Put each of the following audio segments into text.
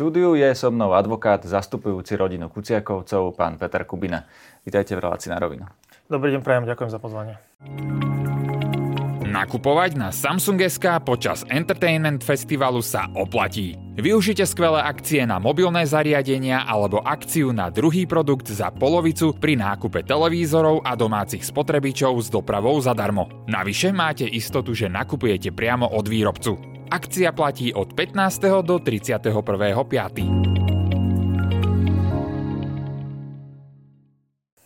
štúdiu je so mnou advokát zastupujúci rodinu Kuciakovcov, pán Peter Kubina. Vítajte v relácii na rovinu. Dobrý deň, prajem, ďakujem za pozvanie. Nakupovať na Samsung SK počas Entertainment Festivalu sa oplatí. Využite skvelé akcie na mobilné zariadenia alebo akciu na druhý produkt za polovicu pri nákupe televízorov a domácich spotrebičov s dopravou zadarmo. Navyše máte istotu, že nakupujete priamo od výrobcu. Akcia platí od 15. do 31.5.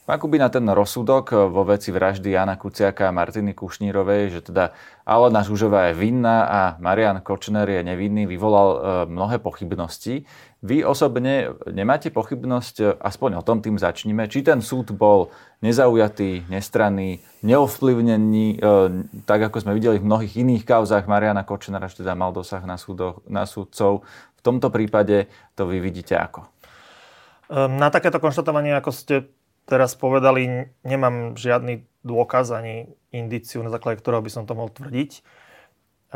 Pán Kubina, ten rozsudok vo veci vraždy Jana Kuciaka a Martiny Kušnírovej, že teda Alena Žužová je vinná a Marian Kočner je nevinný, vyvolal e, mnohé pochybnosti. Vy osobne nemáte pochybnosť, aspoň o tom tým začníme, či ten súd bol nezaujatý, nestranný, neovplyvnený, e, tak ako sme videli v mnohých iných kauzách Mariana Kočnera, že teda mal dosah na, súdoch, na súdcov. V tomto prípade to vy vidíte ako? Ehm, na takéto konštatovanie, ako ste teraz povedali, nemám žiadny dôkaz ani indiciu, na základe ktorého by som to mohol tvrdiť.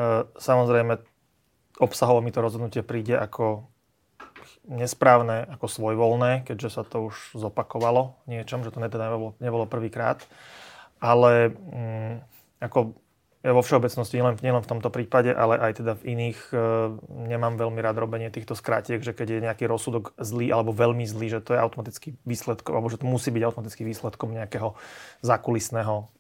Ehm, samozrejme, obsahovo mi to rozhodnutie príde ako nesprávne ako svojvoľné, keďže sa to už zopakovalo niečom, že to teda nebolo, nebolo prvýkrát. Ale mm, ako ja vo všeobecnosti, nielen, nielen v tomto prípade, ale aj teda v iných, e, nemám veľmi rád robenie týchto skrátiek, že keď je nejaký rozsudok zlý alebo veľmi zlý, že to je automaticky výsledkom, alebo že to musí byť automaticky výsledkom nejakého zákulisného mm,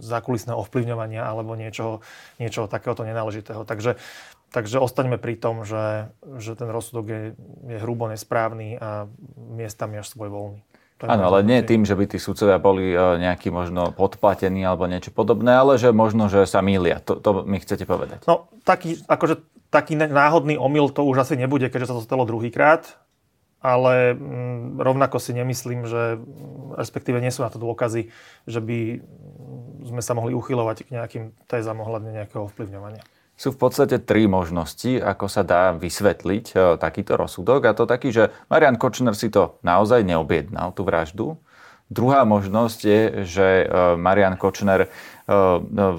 zákulisného ovplyvňovania alebo niečoho, niečoho takéhoto nenáležitého. Takže Takže ostaňme pri tom, že, že ten rozsudok je, je hrubo nesprávny a miestami až svojvoľný. Áno, ale nie tým, že by tí sudcovia boli e, nejaký možno podplatení alebo niečo podobné, ale že možno, že sa mýlia. To, to mi chcete povedať. No, taký, akože, taký náhodný omyl to už asi nebude, keďže sa to stalo druhýkrát. Ale mm, rovnako si nemyslím, že respektíve nie sú na to dôkazy, že by sme sa mohli uchylovať k nejakým tézam ohľadne nejakého ovplyvňovania sú v podstate tri možnosti, ako sa dá vysvetliť e, takýto rozsudok. A to taký, že Marian Kočner si to naozaj neobjednal, tú vraždu. Druhá možnosť je, že e, Marian Kočner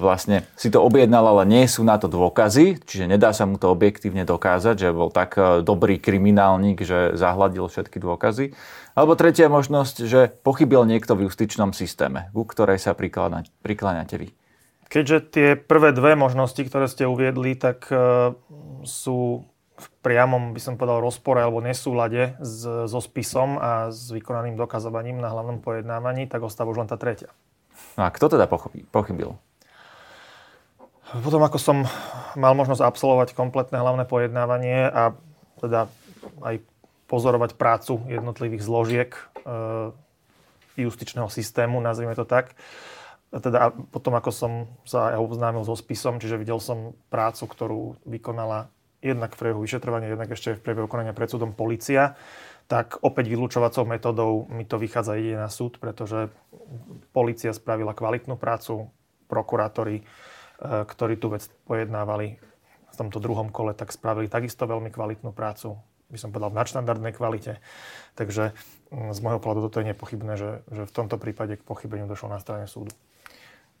vlastne si to objednal, ale nie sú na to dôkazy, čiže nedá sa mu to objektívne dokázať, že bol tak dobrý kriminálnik, že zahladil všetky dôkazy. Alebo tretia možnosť, že pochybil niekto v justičnom systéme, ku ktorej sa prikláňate vy. Keďže tie prvé dve možnosti, ktoré ste uviedli, tak e, sú v priamom, by som povedal, rozpore alebo nesúlade s, so spisom a s vykonaným dokazovaním na hlavnom pojednávaní, tak ostáva už len tá tretia. No a kto teda pochybil? Potom, ako som mal možnosť absolvovať kompletné hlavné pojednávanie a teda aj pozorovať prácu jednotlivých zložiek e, justičného systému, nazvime to tak, teda potom, ako som sa oboznámil so spisom, čiže videl som prácu, ktorú vykonala jednak v priebehu vyšetrovania, jednak ešte v priebehu konania pred súdom policia, tak opäť vylúčovacou metodou mi to vychádza ide na súd, pretože policia spravila kvalitnú prácu, prokurátori, e, ktorí tú vec pojednávali v tomto druhom kole, tak spravili takisto veľmi kvalitnú prácu, by som povedal v nadštandardnej kvalite. Takže mm, z môjho pohľadu toto je nepochybné, že, že v tomto prípade k pochybeniu došlo na strane súdu.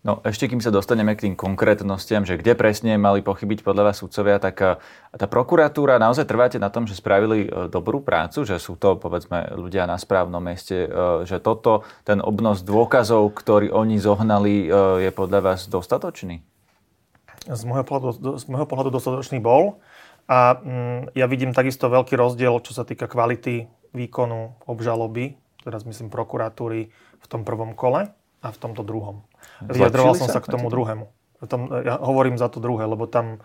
No ešte kým sa dostaneme k tým konkrétnostiam, že kde presne mali pochybiť podľa vás sudcovia, tak eh, tá prokuratúra, naozaj trváte na tom, že spravili eh, dobrú prácu, že sú to povedzme ľudia na správnom mieste, eh, že toto, ten obnos dôkazov, ktorý oni zohnali, je podľa vás dostatočný? Z môjho pohľadu, z môjho pohľadu dostatočný bol. A mm, ja vidím takisto veľký rozdiel, čo sa týka kvality výkonu obžaloby, teraz myslím prokuratúry v tom prvom kole a v tomto druhom. Vyjadroval som sa, sa k tomu druhému. Tom, ja hovorím za to druhé, lebo tam,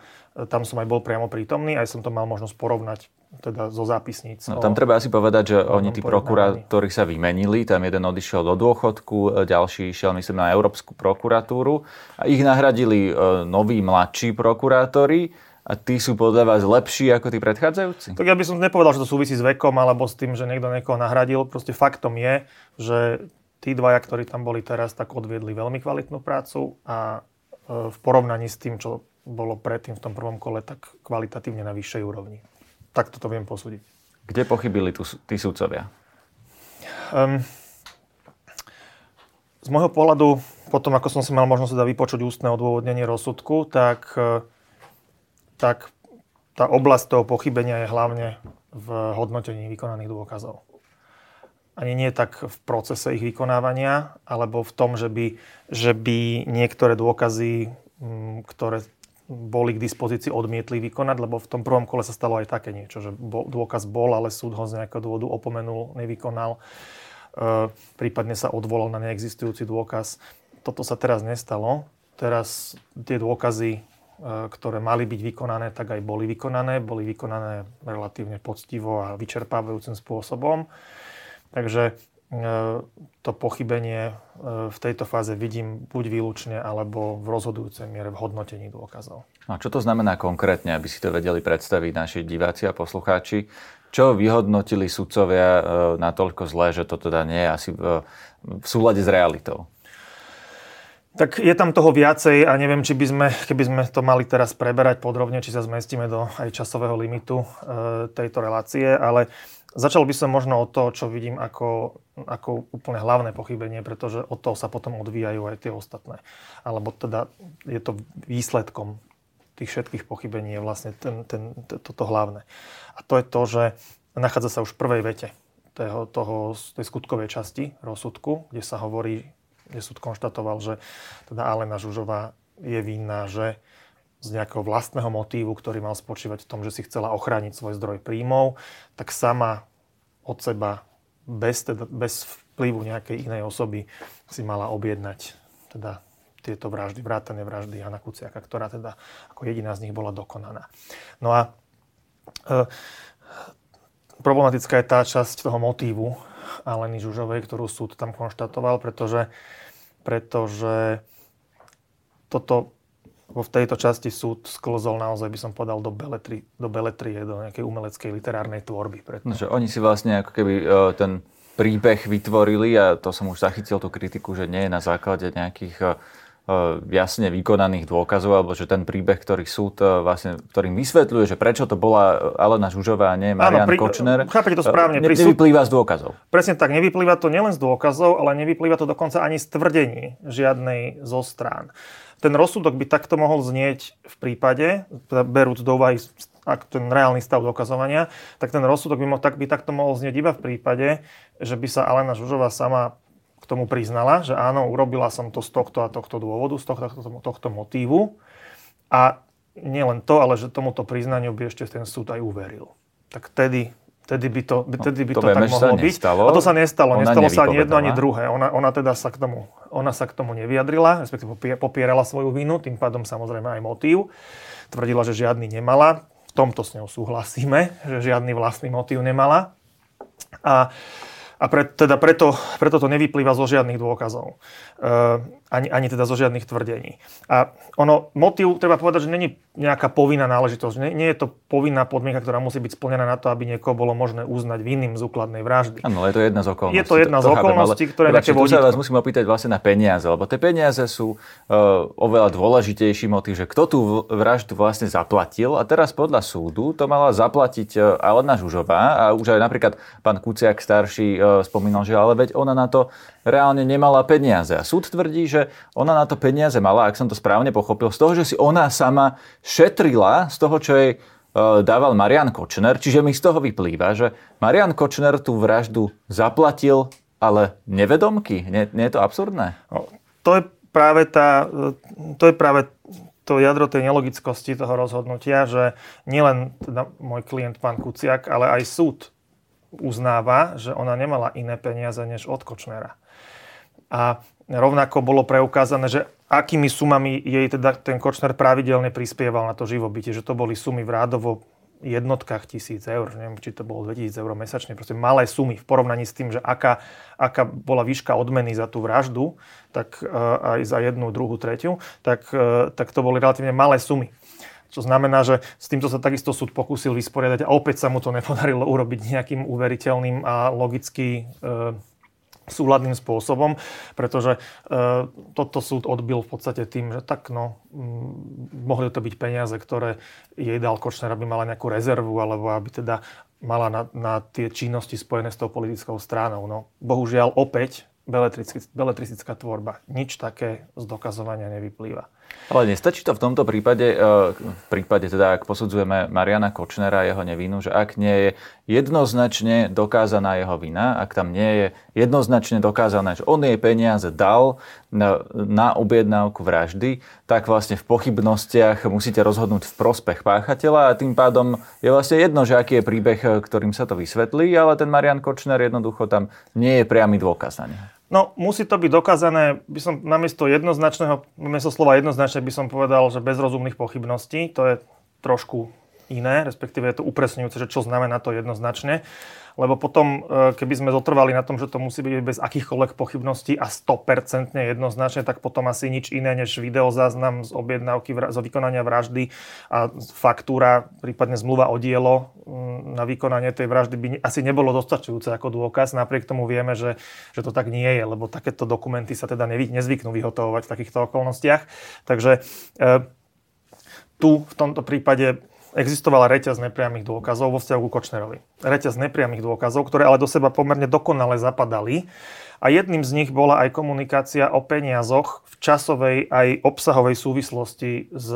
tam som aj bol priamo prítomný, aj som to mal možnosť porovnať teda zo zápisníc. No, tam treba asi povedať, že oni tí prokurátori sa vymenili, tam jeden odišiel do dôchodku, ďalší išiel myslím na Európsku prokuratúru a ich nahradili e, noví mladší prokurátori a tí sú podľa vás lepší ako tí predchádzajúci? Tak ja by som nepovedal, že to súvisí s vekom alebo s tým, že niekto niekoho nahradil. Proste faktom je, že tí dvaja, ktorí tam boli teraz, tak odviedli veľmi kvalitnú prácu a e, v porovnaní s tým, čo bolo predtým v tom prvom kole, tak kvalitatívne na vyššej úrovni. Tak toto viem posúdiť. Kde pochybili tu, tí súdcovia? Um, z môjho pohľadu, potom ako som si mal možnosť teda vypočuť ústne odôvodnenie rozsudku, tak, e, tak tá oblasť toho pochybenia je hlavne v hodnotení vykonaných dôkazov. Ani nie tak v procese ich vykonávania, alebo v tom, že by, že by niektoré dôkazy, mm, ktoré boli k dispozícii, odmietli vykonať, lebo v tom prvom kole sa stalo aj také niečo, že dôkaz bol, ale súd ho z nejakého dôvodu opomenul, nevykonal, e, prípadne sa odvolal na neexistujúci dôkaz. Toto sa teraz nestalo. Teraz tie dôkazy E, ktoré mali byť vykonané, tak aj boli vykonané. Boli vykonané relatívne poctivo a vyčerpávajúcim spôsobom. Takže e, to pochybenie e, v tejto fáze vidím buď výlučne, alebo v rozhodujúcej miere v hodnotení dôkazov. A čo to znamená konkrétne, aby si to vedeli predstaviť naši diváci a poslucháči? Čo vyhodnotili sudcovia natoľko zlé, že to teda nie je asi v súlade s realitou? Tak je tam toho viacej a neviem, či by sme, keby sme to mali teraz preberať podrobne, či sa zmestíme do aj časového limitu e, tejto relácie, ale začal by som možno od toho, čo vidím ako, ako úplne hlavné pochybenie, pretože od toho sa potom odvíjajú aj tie ostatné. Alebo teda je to výsledkom tých všetkých pochybení je vlastne ten, ten, toto hlavné. A to je to, že nachádza sa už v prvej vete toho, toho, tej skutkovej časti rozsudku, kde sa hovorí, kde súd konštatoval, že teda Alena Žužová je vinná, že z nejakého vlastného motívu, ktorý mal spočívať v tom, že si chcela ochrániť svoj zdroj príjmov, tak sama od seba bez, teda, bez vplyvu nejakej inej osoby si mala objednať teda tieto vraždy, vrátane vraždy Jana Kuciaka, ktorá teda ako jediná z nich bola dokonaná. No a e, problematická je tá časť toho motívu Aleny Žužovej, ktorú súd tam konštatoval, pretože pretože toto v tejto časti súd sklzol naozaj, by som povedal, do, beletri, do beletrie, do nejakej umeleckej literárnej tvorby. No, že oni si vlastne ako keby uh, ten príbeh vytvorili a to som už zachytil tú kritiku, že nie je na základe nejakých uh, jasne vykonaných dôkazov, alebo že ten príbeh, ktorý súd vlastne, ktorým vysvetľuje, že prečo to bola Alena Žužová a nie Marian Áno, pri, Kočner, chápete to správne. Ne, nevyplýva z dôkazov. Presne tak, nevyplýva to nielen z dôkazov, ale nevyplýva to dokonca ani z tvrdení žiadnej zo strán. Ten rozsudok by takto mohol znieť v prípade, teda berúc do úvahy ak ten reálny stav dokazovania, tak ten rozsudok by, mo, tak, by takto mohol znieť iba v prípade, že by sa Alena Žužová sama k tomu priznala, že áno, urobila som to z tohto a tohto dôvodu, z tohto, tohto, tohto motívu. A nielen to, ale že tomuto priznaniu by ešte ten súd aj uveril. Tak tedy Tedy by to, tedy by no, to, to tak mohlo byť. Nestalo. A to sa nestalo. Nestalo sa ani jedno, ani druhé. Ona, ona teda sa k tomu, ona sa k tomu nevyjadrila, respektíve popierala svoju vinu, tým pádom samozrejme aj motív. Tvrdila, že žiadny nemala. V tomto s ňou súhlasíme, že žiadny vlastný motív nemala. A a pre, teda preto, preto to nevyplýva zo žiadnych dôkazov. Uh, ani, ani teda zo žiadnych tvrdení. A ono, motív, treba povedať, že není nejaká povinná náležitosť. Nie, nie je to povinná podmienka, ktorá musí byť splnená na to, aby niekoho bolo možné uznať vinným z úkladnej vraždy. Áno, je to jedna z okolností. Je to jedna to, z okolností, ktoré teda, nejaké vodítko. sa vás musím opýtať vlastne na peniaze, lebo tie peniaze sú uh, oveľa dôležitejší motív, že kto tú vraždu vlastne zaplatil a teraz podľa súdu to mala zaplatiť uh, Alena Žužová a už aj napríklad pán Kuciak starší uh, spomínal, že ale veď ona na to reálne nemala peniaze. A súd tvrdí, že ona na to peniaze mala, ak som to správne pochopil, z toho, že si ona sama šetrila z toho, čo jej e, dával Marian Kočner. Čiže mi z toho vyplýva, že Marian Kočner tú vraždu zaplatil, ale nevedomky. Nie, nie je to absurdné? No, to je práve tá, to je práve to jadro tej nelogickosti toho rozhodnutia, že nielen teda môj klient pán Kuciak, ale aj súd uznáva, že ona nemala iné peniaze než od Kočnera. A rovnako bolo preukázané, že akými sumami jej teda ten Kočner pravidelne prispieval na to živobytie, že to boli sumy v rádovo jednotkách tisíc eur, neviem, či to bolo 2000 eur mesačne, proste malé sumy v porovnaní s tým, že aká, aká bola výška odmeny za tú vraždu, tak uh, aj za jednu, druhú, tretiu, tak, uh, tak to boli relatívne malé sumy. Čo znamená, že s týmto sa takisto súd pokúsil vysporiadať a opäť sa mu to nepodarilo urobiť nejakým uveriteľným a logicky e, súladným spôsobom, pretože e, toto súd odbil v podstate tým, že tak no, m, mohli to byť peniaze, ktoré jej dal Kočner, aby mala nejakú rezervu, alebo aby teda mala na, na tie činnosti spojené s tou politickou stranou. No, bohužiaľ opäť beletristická tvorba. Nič také z dokazovania nevyplýva. Ale nestačí to v tomto prípade, e, v prípade teda, ak posudzujeme Mariana Kočnera a jeho nevinu, že ak nie je jednoznačne dokázaná jeho vina, ak tam nie je jednoznačne dokázané, že on jej peniaze dal na, na objednávku vraždy, tak vlastne v pochybnostiach musíte rozhodnúť v prospech páchateľa a tým pádom je vlastne jedno, že aký je príbeh, ktorým sa to vysvetlí, ale ten Marian Kočner jednoducho tam nie je priamy dôkaz na neho. No, musí to byť dokázané, by som namiesto jednoznačného, namiesto slova jednoznačne by som povedal, že bez rozumných pochybností, to je trošku iné, respektíve je to upresňujúce, že čo znamená to jednoznačne lebo potom, e, keby sme zotrvali na tom, že to musí byť bez akýchkoľvek pochybností a 100% jednoznačne, tak potom asi nič iné než videozáznam z objednávky, z vykonania vraždy a faktúra, prípadne zmluva o dielo mm, na vykonanie tej vraždy by asi nebolo dostačujúce ako dôkaz. Napriek tomu vieme, že, že to tak nie je, lebo takéto dokumenty sa teda nezvyknú vyhotovovať v takýchto okolnostiach. Takže e, tu v tomto prípade existovala reťaz nepriamých dôkazov vo vzťahu ku Kočnerovi. Reťaz nepriamých dôkazov, ktoré ale do seba pomerne dokonale zapadali. A jedným z nich bola aj komunikácia o peniazoch v časovej aj obsahovej súvislosti s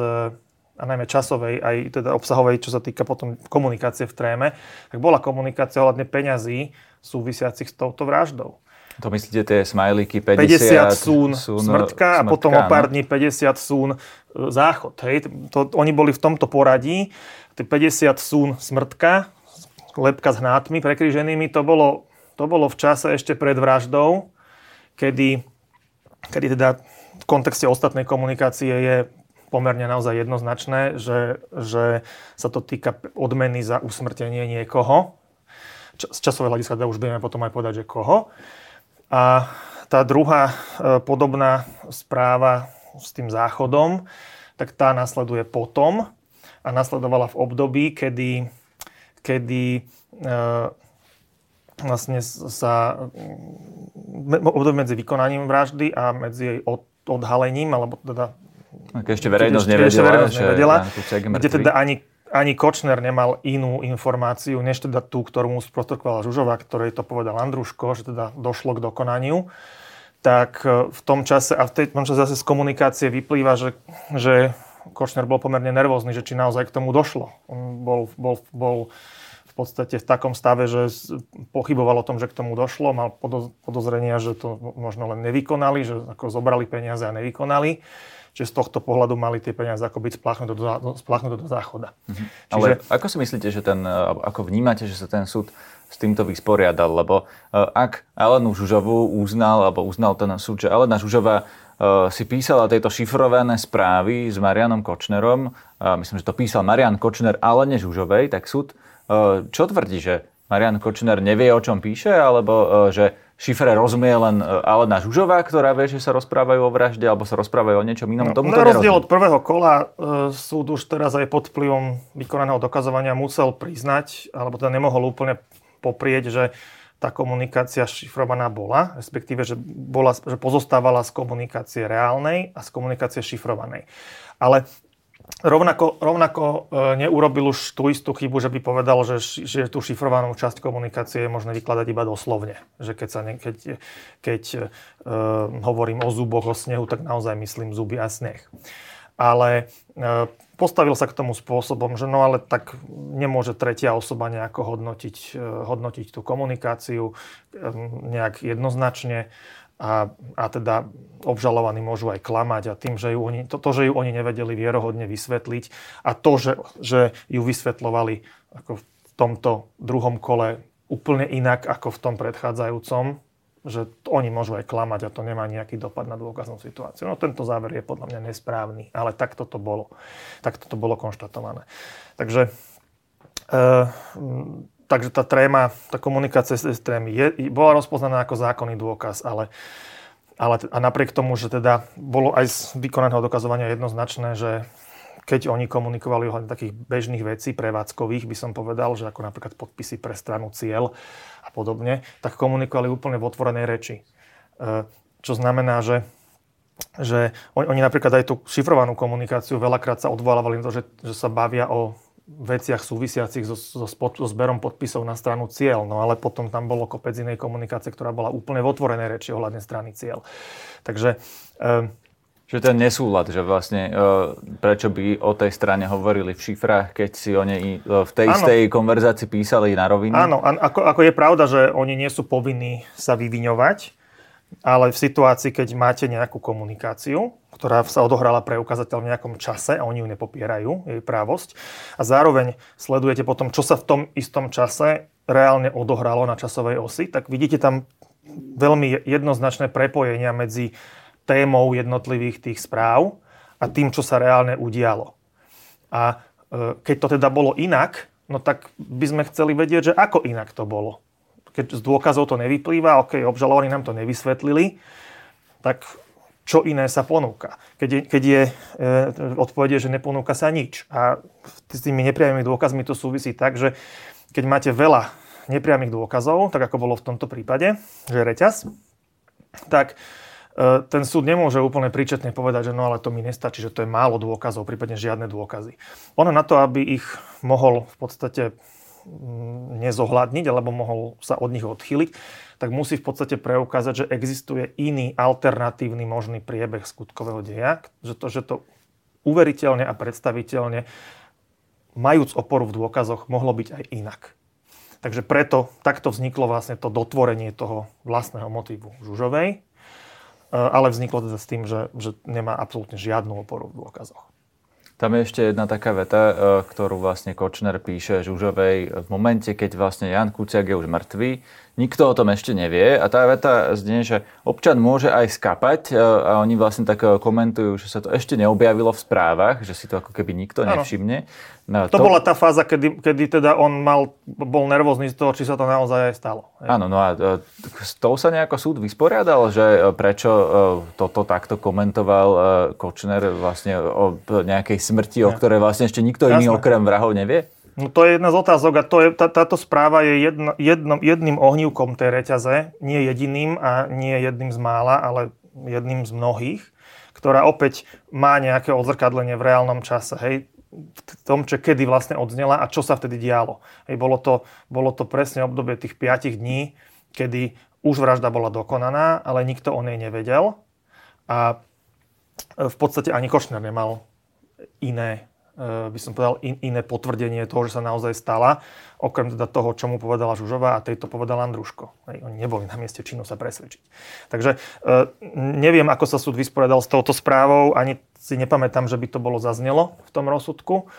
a najmä časovej, aj teda obsahovej, čo sa týka potom komunikácie v tréme, tak bola komunikácia ohľadne peňazí súvisiacich s touto vraždou. To myslíte tie smajlíky 50, 50 sún, sún smrtka, smrtka a potom o pár dní 50 sún e, záchod. Hej. To, oni boli v tomto poradí. 50 sún smrtka, lepka s hnátmi prekríženými, to bolo, to bolo v čase ešte pred vraždou, kedy, kedy teda v kontexte ostatnej komunikácie je pomerne naozaj jednoznačné, že, že sa to týka odmeny za usmrtenie niekoho. Z časového hľadiska teda už budeme potom aj povedať, že koho. A tá druhá e, podobná správa s tým záchodom, tak tá nasleduje potom a nasledovala v období, kedy, kedy e, vlastne sa období medzi vykonaním vraždy a medzi jej od, odhalením, alebo teda keď ešte verejnosť nevedela, ešte verejnosť nevedela že kde teda ani ani Kočner nemal inú informáciu, než teda tú, ktorú mu sprostredkovala Žužová, ktorej to povedal Andruško, že teda došlo k dokonaniu. Tak e, v tom čase, a v tom čase zase z komunikácie vyplýva, že, že Kočner bol pomerne nervózny, že či naozaj k tomu došlo. On bol, bol, bol v podstate v takom stave, že pochyboval o tom, že k tomu došlo, mal podozrenia, že to možno len nevykonali, že ako zobrali peniaze a nevykonali že z tohto pohľadu mali tie peniaze ako byť spláchnuté do, spláchnuté do záchoda. Mm-hmm. Čiže... Ale ako si myslíte, že ten, ako vnímate, že sa ten súd s týmto vysporiadal? Lebo e, ak Alenu Žužovú uznal, alebo uznal ten súd, že Alena Žužová e, si písala tieto šifrované správy s Marianom Kočnerom, myslím, že to písal Marian Kočner Alene Žužovej, tak súd e, čo tvrdí, že Marian Kočner nevie, o čom píše, alebo že šifre rozumie len e, Alena Žužová, ktorá vie, že sa rozprávajú o vražde alebo sa rozprávajú o niečom inom. No, na rozdiel od prvého kola e, súd už teraz aj pod vplyvom vykonaného dokazovania musel priznať, alebo teda nemohol úplne poprieť, že tá komunikácia šifrovaná bola, respektíve, že, bola, že pozostávala z komunikácie reálnej a z komunikácie šifrovanej. Ale Rovnako, rovnako e, neurobil už tú istú chybu, že by povedal, že, že tú šifrovanú časť komunikácie je možné vykladať iba doslovne. Že keď, sa ne, keď, keď uh, hovorím o zuboch, o snehu, tak naozaj myslím zuby a sneh. Ale uh, postavil sa k tomu spôsobom, že no ale tak nemôže tretia osoba nejako hodnotiť, hodnotiť tú komunikáciu nejak jednoznačne a, a teda obžalovaní môžu aj klamať a tým, že ju oni, to, to, že ju oni nevedeli vierohodne vysvetliť a to, že, že ju vysvetlovali ako v tomto druhom kole úplne inak ako v tom predchádzajúcom, že oni môžu aj klamať a to nemá nejaký dopad na dôkaznú situáciu. No tento záver je podľa mňa nesprávny, ale takto to bolo. Takto to bolo konštatované. Takže e, takže tá tréma, tá komunikácia z trémy je, bola rozpoznaná ako zákonný dôkaz, ale, ale a napriek tomu, že teda bolo aj z vykonaného dokazovania jednoznačné, že keď oni komunikovali o takých bežných vecí, prevádzkových, by som povedal, že ako napríklad podpisy pre stranu cieľ a podobne, tak komunikovali úplne v otvorenej reči. E, čo znamená, že že oni napríklad aj tú šifrovanú komunikáciu veľakrát sa odvolávali na to, že, že sa bavia o veciach súvisiacich so, so, so zberom podpisov na stranu cieľ. No ale potom tam bolo kopec inej komunikácie, ktorá bola úplne v otvorenej reči ohľadne strany cieľ. Takže e, Že ten nesúlad, že vlastne e, prečo by o tej strane hovorili v šifrách, keď si o nej e, v tej istej konverzácii písali na rovinu? Áno, ako, ako je pravda, že oni nie sú povinní sa vyviňovať, ale v situácii, keď máte nejakú komunikáciu, ktorá sa odohrala preukazateľ v nejakom čase a oni ju nepopierajú, jej právosť, a zároveň sledujete potom, čo sa v tom istom čase reálne odohralo na časovej osi, tak vidíte tam veľmi jednoznačné prepojenia medzi témou jednotlivých tých správ a tým, čo sa reálne udialo. A e, keď to teda bolo inak, no tak by sme chceli vedieť, že ako inak to bolo. Keď z dôkazov to nevyplýva, ok, obžalovaní nám to nevysvetlili, tak čo iné sa ponúka. Keď je, keď je e, odpovede, že neponúka sa nič. A s tými nepriamými dôkazmi to súvisí tak, že keď máte veľa nepriamých dôkazov, tak ako bolo v tomto prípade, že reťaz, tak E, ten súd nemôže úplne príčetne povedať, že no ale to mi nestačí, že to je málo dôkazov, prípadne žiadne dôkazy. Ono na to, aby ich mohol v podstate nezohľadniť alebo mohol sa od nich odchyliť, tak musí v podstate preukázať, že existuje iný alternatívny možný priebeh skutkového deja, že to, že to uveriteľne a predstaviteľne majúc oporu v dôkazoch, mohlo byť aj inak. Takže preto takto vzniklo vlastne to dotvorenie toho vlastného motívu Žužovej, Eh, ale vzniklo teda s tým, že, že nemá absolútne žiadnu oporu v dôkazoch. Tam je ešte jedna taká veta, eh, ktorú vlastne Kočner píše Žužovej v momente, keď vlastne Jan Kuciak je už mŕtvý Nikto o tom ešte nevie a tá veta znie, že občan môže aj skapať e, a oni vlastne tak e, komentujú, že sa to ešte neobjavilo v správach, že si to ako keby nikto nevšimne. No, to, to bola tá fáza, kedy, kedy teda on mal, bol nervózny z toho, či sa to naozaj aj stalo. Áno, no a e, s tou sa nejako súd vysporiadal, že prečo toto takto komentoval Kočner vlastne o nejakej smrti, o ktorej vlastne ešte nikto iný okrem vrahov nevie? No to je jedna z otázok a to je, tá, táto správa je jedno, jedno, jedným ohnívkom tej reťaze, nie jediným a nie jedným z mála, ale jedným z mnohých, ktorá opäť má nejaké odzrkadlenie v reálnom čase. Hej, v tom, čo kedy vlastne odznela a čo sa vtedy dialo. Hej, bolo, to, bolo to presne obdobie tých 5 dní, kedy už vražda bola dokonaná, ale nikto o nej nevedel a v podstate ani Košner nemal iné Eh, by som povedal, in, iné potvrdenie toho, že sa naozaj stala, okrem teda toho, čo mu povedala Žužová a tejto povedal Andruško. Hej, oni neboli na mieste činu sa presvedčiť. Takže e, neviem, ako sa súd vysporiadal s touto správou, ani si nepamätám, že by to bolo zaznelo v tom rozsudku.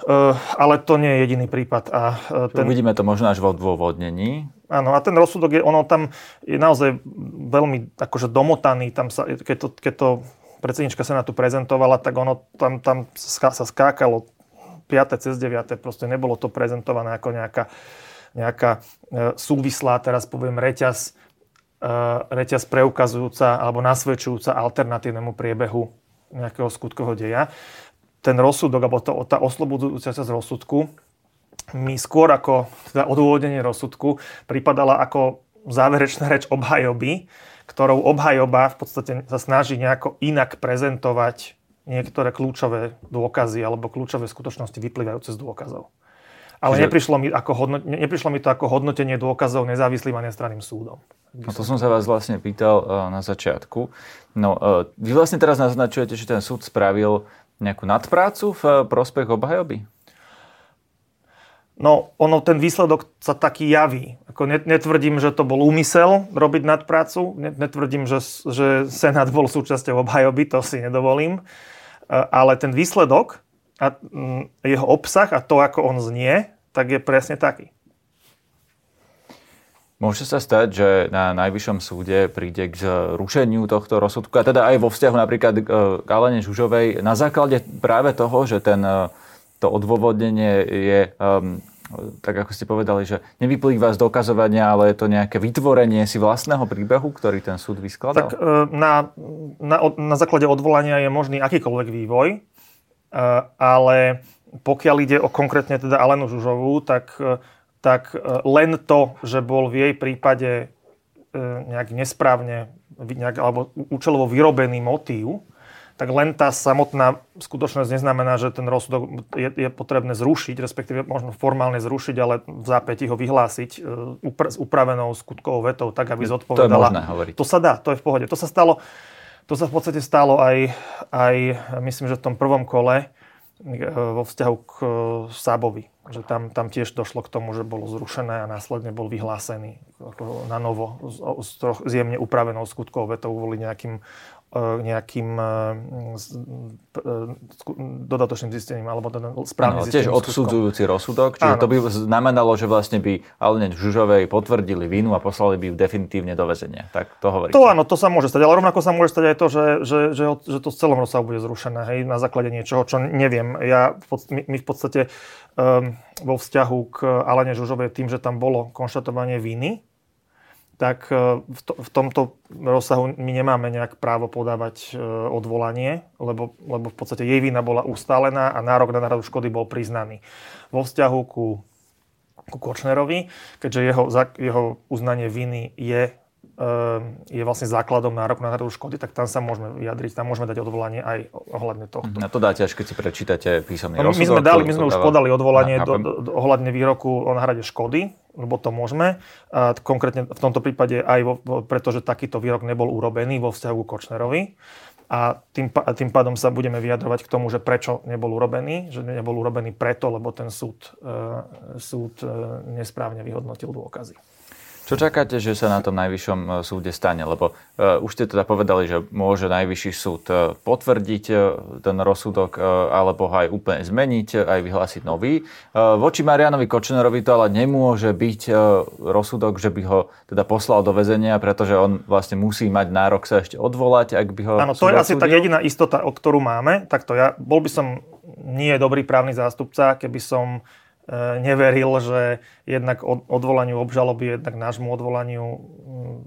Uh, ale to nie je jediný prípad. A, ten... Uvidíme to možno až vo dôvodnení. Áno, a ten rozsudok je, ono tam je naozaj veľmi akože domotaný, tam sa, keď to, keď to predsednička sa na tu prezentovala, tak ono tam, tam sa skákalo 5. cez 9. Proste nebolo to prezentované ako nejaká, nejaká e, súvislá, teraz poviem, reťaz, e, reťaz preukazujúca alebo nasvedčujúca alternatívnemu priebehu nejakého skutkového deja. Ten rozsudok, alebo to, tá oslobodzujúca sa z rozsudku, mi skôr ako teda odôvodnenie rozsudku pripadala ako záverečná reč obhajoby, ktorou obhajoba v podstate sa snaží nejako inak prezentovať niektoré kľúčové dôkazy alebo kľúčové skutočnosti vyplývajúce z dôkazov. Ale Čiže... neprišlo, mi ako hodno, neprišlo mi to ako hodnotenie dôkazov nezávislým a nestranným súdom. No to som sa vás vlastne pýtal uh, na začiatku. No, uh, vy vlastne teraz naznačujete, že ten súd spravil nejakú nadprácu v uh, prospech obhajoby? No, ono, ten výsledok sa taký javí. Ako netvrdím, že to bol úmysel robiť nadprácu, netvrdím, že, že Senát bol súčasťou obhajoby, to si nedovolím. E, ale ten výsledok a jeho obsah a to, ako on znie, tak je presne taký. Môže sa stať, že na Najvyššom súde príde k rušeniu tohto rozsudku, a teda aj vo vzťahu napríklad k Alene Žužovej, na základe práve toho, že ten, e, to odôvodnenie je um, tak ako ste povedali, že nevyplýva z dokazovania, ale je to nejaké vytvorenie si vlastného príbehu, ktorý ten súd vyskladal? Tak e, na, na, na základe odvolania je možný akýkoľvek vývoj, e, ale pokiaľ ide o konkrétne teda Alenu Žužovú, tak, e, tak len to, že bol v jej prípade nejak nesprávne nejak, alebo účelovo vyrobený motív, tak len tá samotná skutočnosť neznamená, že ten rozsudok je, je potrebné zrušiť, respektíve možno formálne zrušiť, ale v zápäti ho vyhlásiť e, upr- s upravenou skutkovou vetou, tak aby zodpovedala. To je možné hovoriť. To sa dá, to je v pohode. To sa stalo, To sa v podstate stalo aj, aj myslím, že v tom prvom kole vo vzťahu k Sábovi. Že tam, tam tiež došlo k tomu, že bolo zrušené a následne bol vyhlásený na novo s, s troch zjemne upravenou skutkovou vetou kvôli nejakým E, nejakým e, e, dodatočným zistením alebo teda správnym zistením. Tiež odsudzujúci rozsudok, čiže Áno. to by znamenalo, že vlastne by Alene Žužovej potvrdili vinu a poslali by ju definitívne do väzenia. Tak to hovoríte. To áno, to sa môže stať, ale rovnako sa môže stať aj to, že, že, že, že to z celom rozsahu bude zrušené, hej, na základe niečoho, čo neviem. Ja, my, my v podstate um, vo vzťahu k Alene Žužovej tým, že tam bolo konštatovanie viny, tak e, v, to, v tomto rozsahu my nemáme nejak právo podávať e, odvolanie, lebo, lebo v podstate jej vina bola ustálená a nárok na náhradu škody bol priznaný. Vo vzťahu ku, ku Kočnerovi, keďže jeho, jeho uznanie viny je je vlastne základom nároku na náhradu škody, tak tam sa môžeme vyjadriť, tam môžeme dať odvolanie aj ohľadne tohto. Na to dáte, až keď si prečítate písomný no, rozsudok. My sme, dali, my sme už dáva... podali odvolanie do, do, do, ohľadne výroku o náhrade škody, lebo to môžeme. A konkrétne v tomto prípade aj vo, pretože takýto výrok nebol urobený vo vzťahu k Kočnerovi. A tým, tým pádom sa budeme vyjadrovať k tomu, že prečo nebol urobený. Že nebol urobený preto, lebo ten súd, e, súd e, nesprávne vyhodnotil dôkazy. Čo čakáte, že sa na tom najvyššom e, súde stane? Lebo uh, už ste teda povedali, že môže najvyšší súd uh, potvrdiť ten rozsudok uh, alebo ho aj úplne zmeniť, aj vyhlásiť nový. Uh, voči Marianovi Kočnerovi to ale nemôže byť uh, rozsudok, že by ho teda poslal do väzenia, pretože on vlastne musí mať nárok sa ešte odvolať, ak by ho Áno, to je asi tá jediná istota, o ktorú máme. Takto ja, bol by som nie dobrý právny zástupca, keby som E, neveril, že jednak odvolaniu obžaloby, jednak nášmu odvolaniu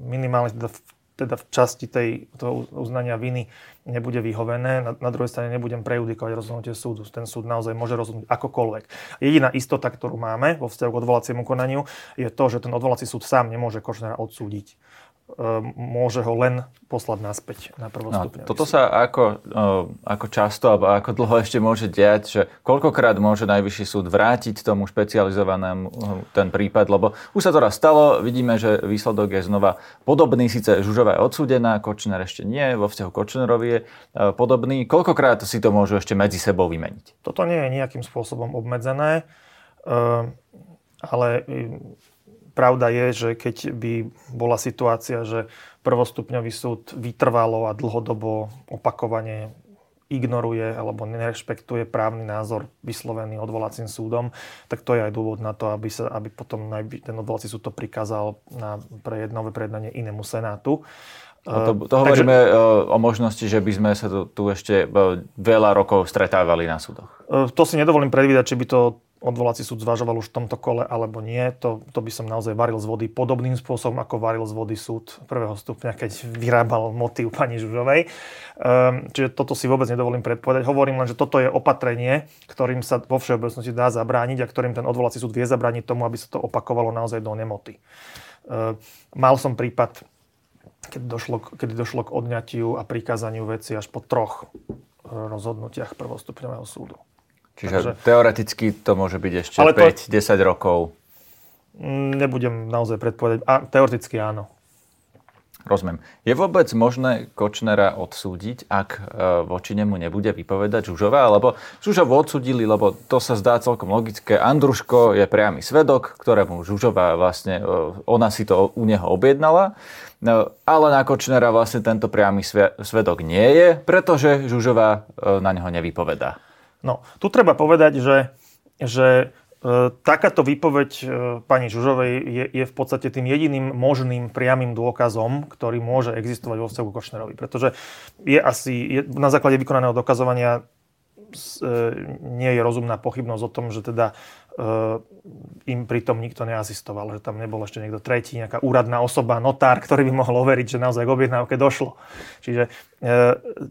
minimálne teda v, teda v časti tej, toho uznania viny nebude vyhovené. Na, na druhej strane nebudem prejudikovať rozhodnutie súdu. Ten súd naozaj môže rozhodnúť akokoľvek. Jediná istota, ktorú máme vo vzťahu k odvolaciemu konaniu, je to, že ten odvolací súd sám nemôže Kočnera odsúdiť. Ehm, môže ho len poslať naspäť na prvostupňový no, Toto sa ako, ehm, ako často alebo ako dlho ešte môže diať, že koľkokrát môže najvyšší súd vrátiť tomu špecializovanému ehm, ten prípad, lebo už sa to raz stalo, vidíme, že výsledok je znova podobný, síce Žužová je odsúdená, Kočner ešte nie, vo vzťahu Kočnerovi je podobný. Koľkokrát si to môžu ešte medzi sebou vymeniť? Toto nie je nejakým spôsobom obmedzené, ale pravda je, že keď by bola situácia, že prvostupňový súd vytrvalo a dlhodobo opakovane ignoruje alebo nerešpektuje právny názor vyslovený odvolacím súdom, tak to je aj dôvod na to, aby, sa, aby potom ten odvolací súd to prikázal na pre nové prejednanie inému senátu. No to, to hovoríme Takže, o možnosti, že by sme sa tu, tu ešte veľa rokov stretávali na súdoch. To si nedovolím predvídať, či by to odvolací súd zvažoval už v tomto kole alebo nie. To, to by som naozaj varil z vody podobným spôsobom, ako varil z vody súd prvého stupňa, keď vyrábal motív pani Žužovej. Um, čiže toto si vôbec nedovolím predpovedať. Hovorím len, že toto je opatrenie, ktorým sa vo všeobecnosti dá zabrániť a ktorým ten odvolací súd vie zabrániť tomu, aby sa to opakovalo naozaj do nemoty. Um, mal som prípad, keď došlo, keď došlo k odňatiu a prikázaniu veci až po troch rozhodnutiach prvostupňového súdu. Čiže Takže, teoreticky to môže byť ešte 5-10 rokov. Nebudem naozaj predpovedať. A teoreticky áno. Rozumiem. Je vôbec možné Kočnera odsúdiť, ak e, voči nemu nebude vypovedať Žužová? Lebo Žužovu odsúdili, lebo to sa zdá celkom logické. Andruško je priamy svedok, ktorému Žužová vlastne, e, ona si to u neho objednala. No, ale na Kočnera vlastne tento priamy svedok nie je, pretože Žužová e, na neho nevypovedá. No, tu treba povedať, že, že e, takáto výpoveď e, pani Žužovej je, je v podstate tým jediným možným priamým dôkazom, ktorý môže existovať vo vzťahu Kočnerovi. Pretože je asi je, na základe vykonaného dokazovania e, nie je rozumná pochybnosť o tom, že teda e, im pritom nikto neasistoval, že tam nebol ešte niekto tretí, nejaká úradná osoba, notár, ktorý by mohol overiť, že naozaj k objednávke došlo. Čiže, e,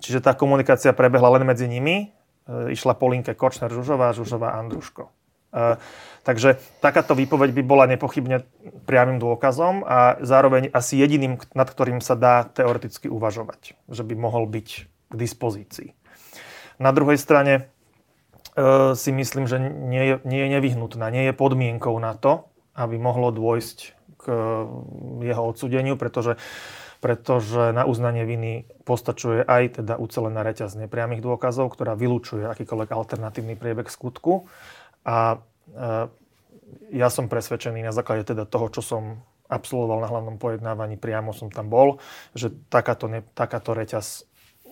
čiže tá komunikácia prebehla len medzi nimi išla po linke Kočner Žužová, Žužová Andruško. E, takže takáto výpoveď by bola nepochybne priamým dôkazom a zároveň asi jediným, nad ktorým sa dá teoreticky uvažovať, že by mohol byť k dispozícii. Na druhej strane e, si myslím, že nie je, nie je nevyhnutná, nie je podmienkou na to, aby mohlo dôjsť k jeho odsudeniu, pretože pretože na uznanie viny postačuje aj teda ucelená reťaz nepriamých dôkazov, ktorá vylúčuje akýkoľvek alternatívny priebeh skutku. A e, ja som presvedčený na základe teda toho, čo som absolvoval na hlavnom pojednávaní, priamo som tam bol, že takáto, ne, takáto reťaz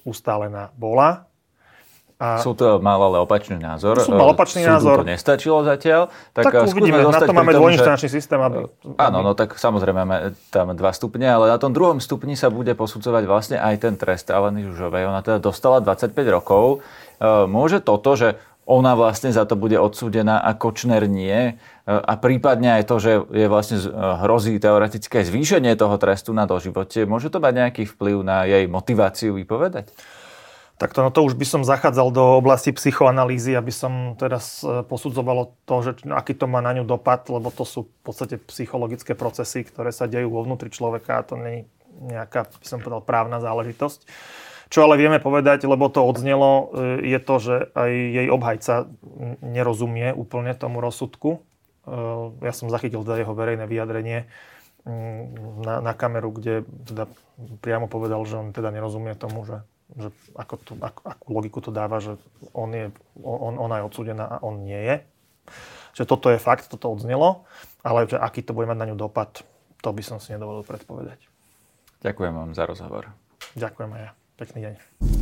ustálená bola a... Sú to mal ale opačný názor. Sú mal opačný Súdu názor. to nestačilo zatiaľ. Tak, tak uvidíme, na to máme dvojinštančný systém. Aby, áno, no tak samozrejme máme tam dva stupne, ale na tom druhom stupni sa bude posudzovať vlastne aj ten trest Aleny Žužovej. Ona teda dostala 25 rokov. E, môže toto, že ona vlastne za to bude odsúdená a Kočner nie. A prípadne aj to, že je vlastne hrozí teoretické zvýšenie toho trestu na doživote. Môže to mať nejaký vplyv na jej motiváciu vypovedať? Tak to, no to už by som zachádzal do oblasti psychoanalýzy, aby som teraz e, posudzovalo to, že aký to má na ňu dopad, lebo to sú v podstate psychologické procesy, ktoré sa dejú vo vnútri človeka a to nie je nejaká, by som povedal, právna záležitosť. Čo ale vieme povedať, lebo to odznelo, e, je to, že aj jej obhajca nerozumie úplne tomu rozsudku. E, ja som zachytil teda jeho verejné vyjadrenie mm, na, na kameru, kde teda priamo povedal, že on teda nerozumie tomu, že že ako to, ako, akú logiku to dáva, že on je, on, ona je odsúdená a on nie je. Že toto je fakt, toto odznelo, ale že aký to bude mať na ňu dopad, to by som si nedovolil predpovedať. Ďakujem vám za rozhovor. Ďakujem aj ja. Pekný deň.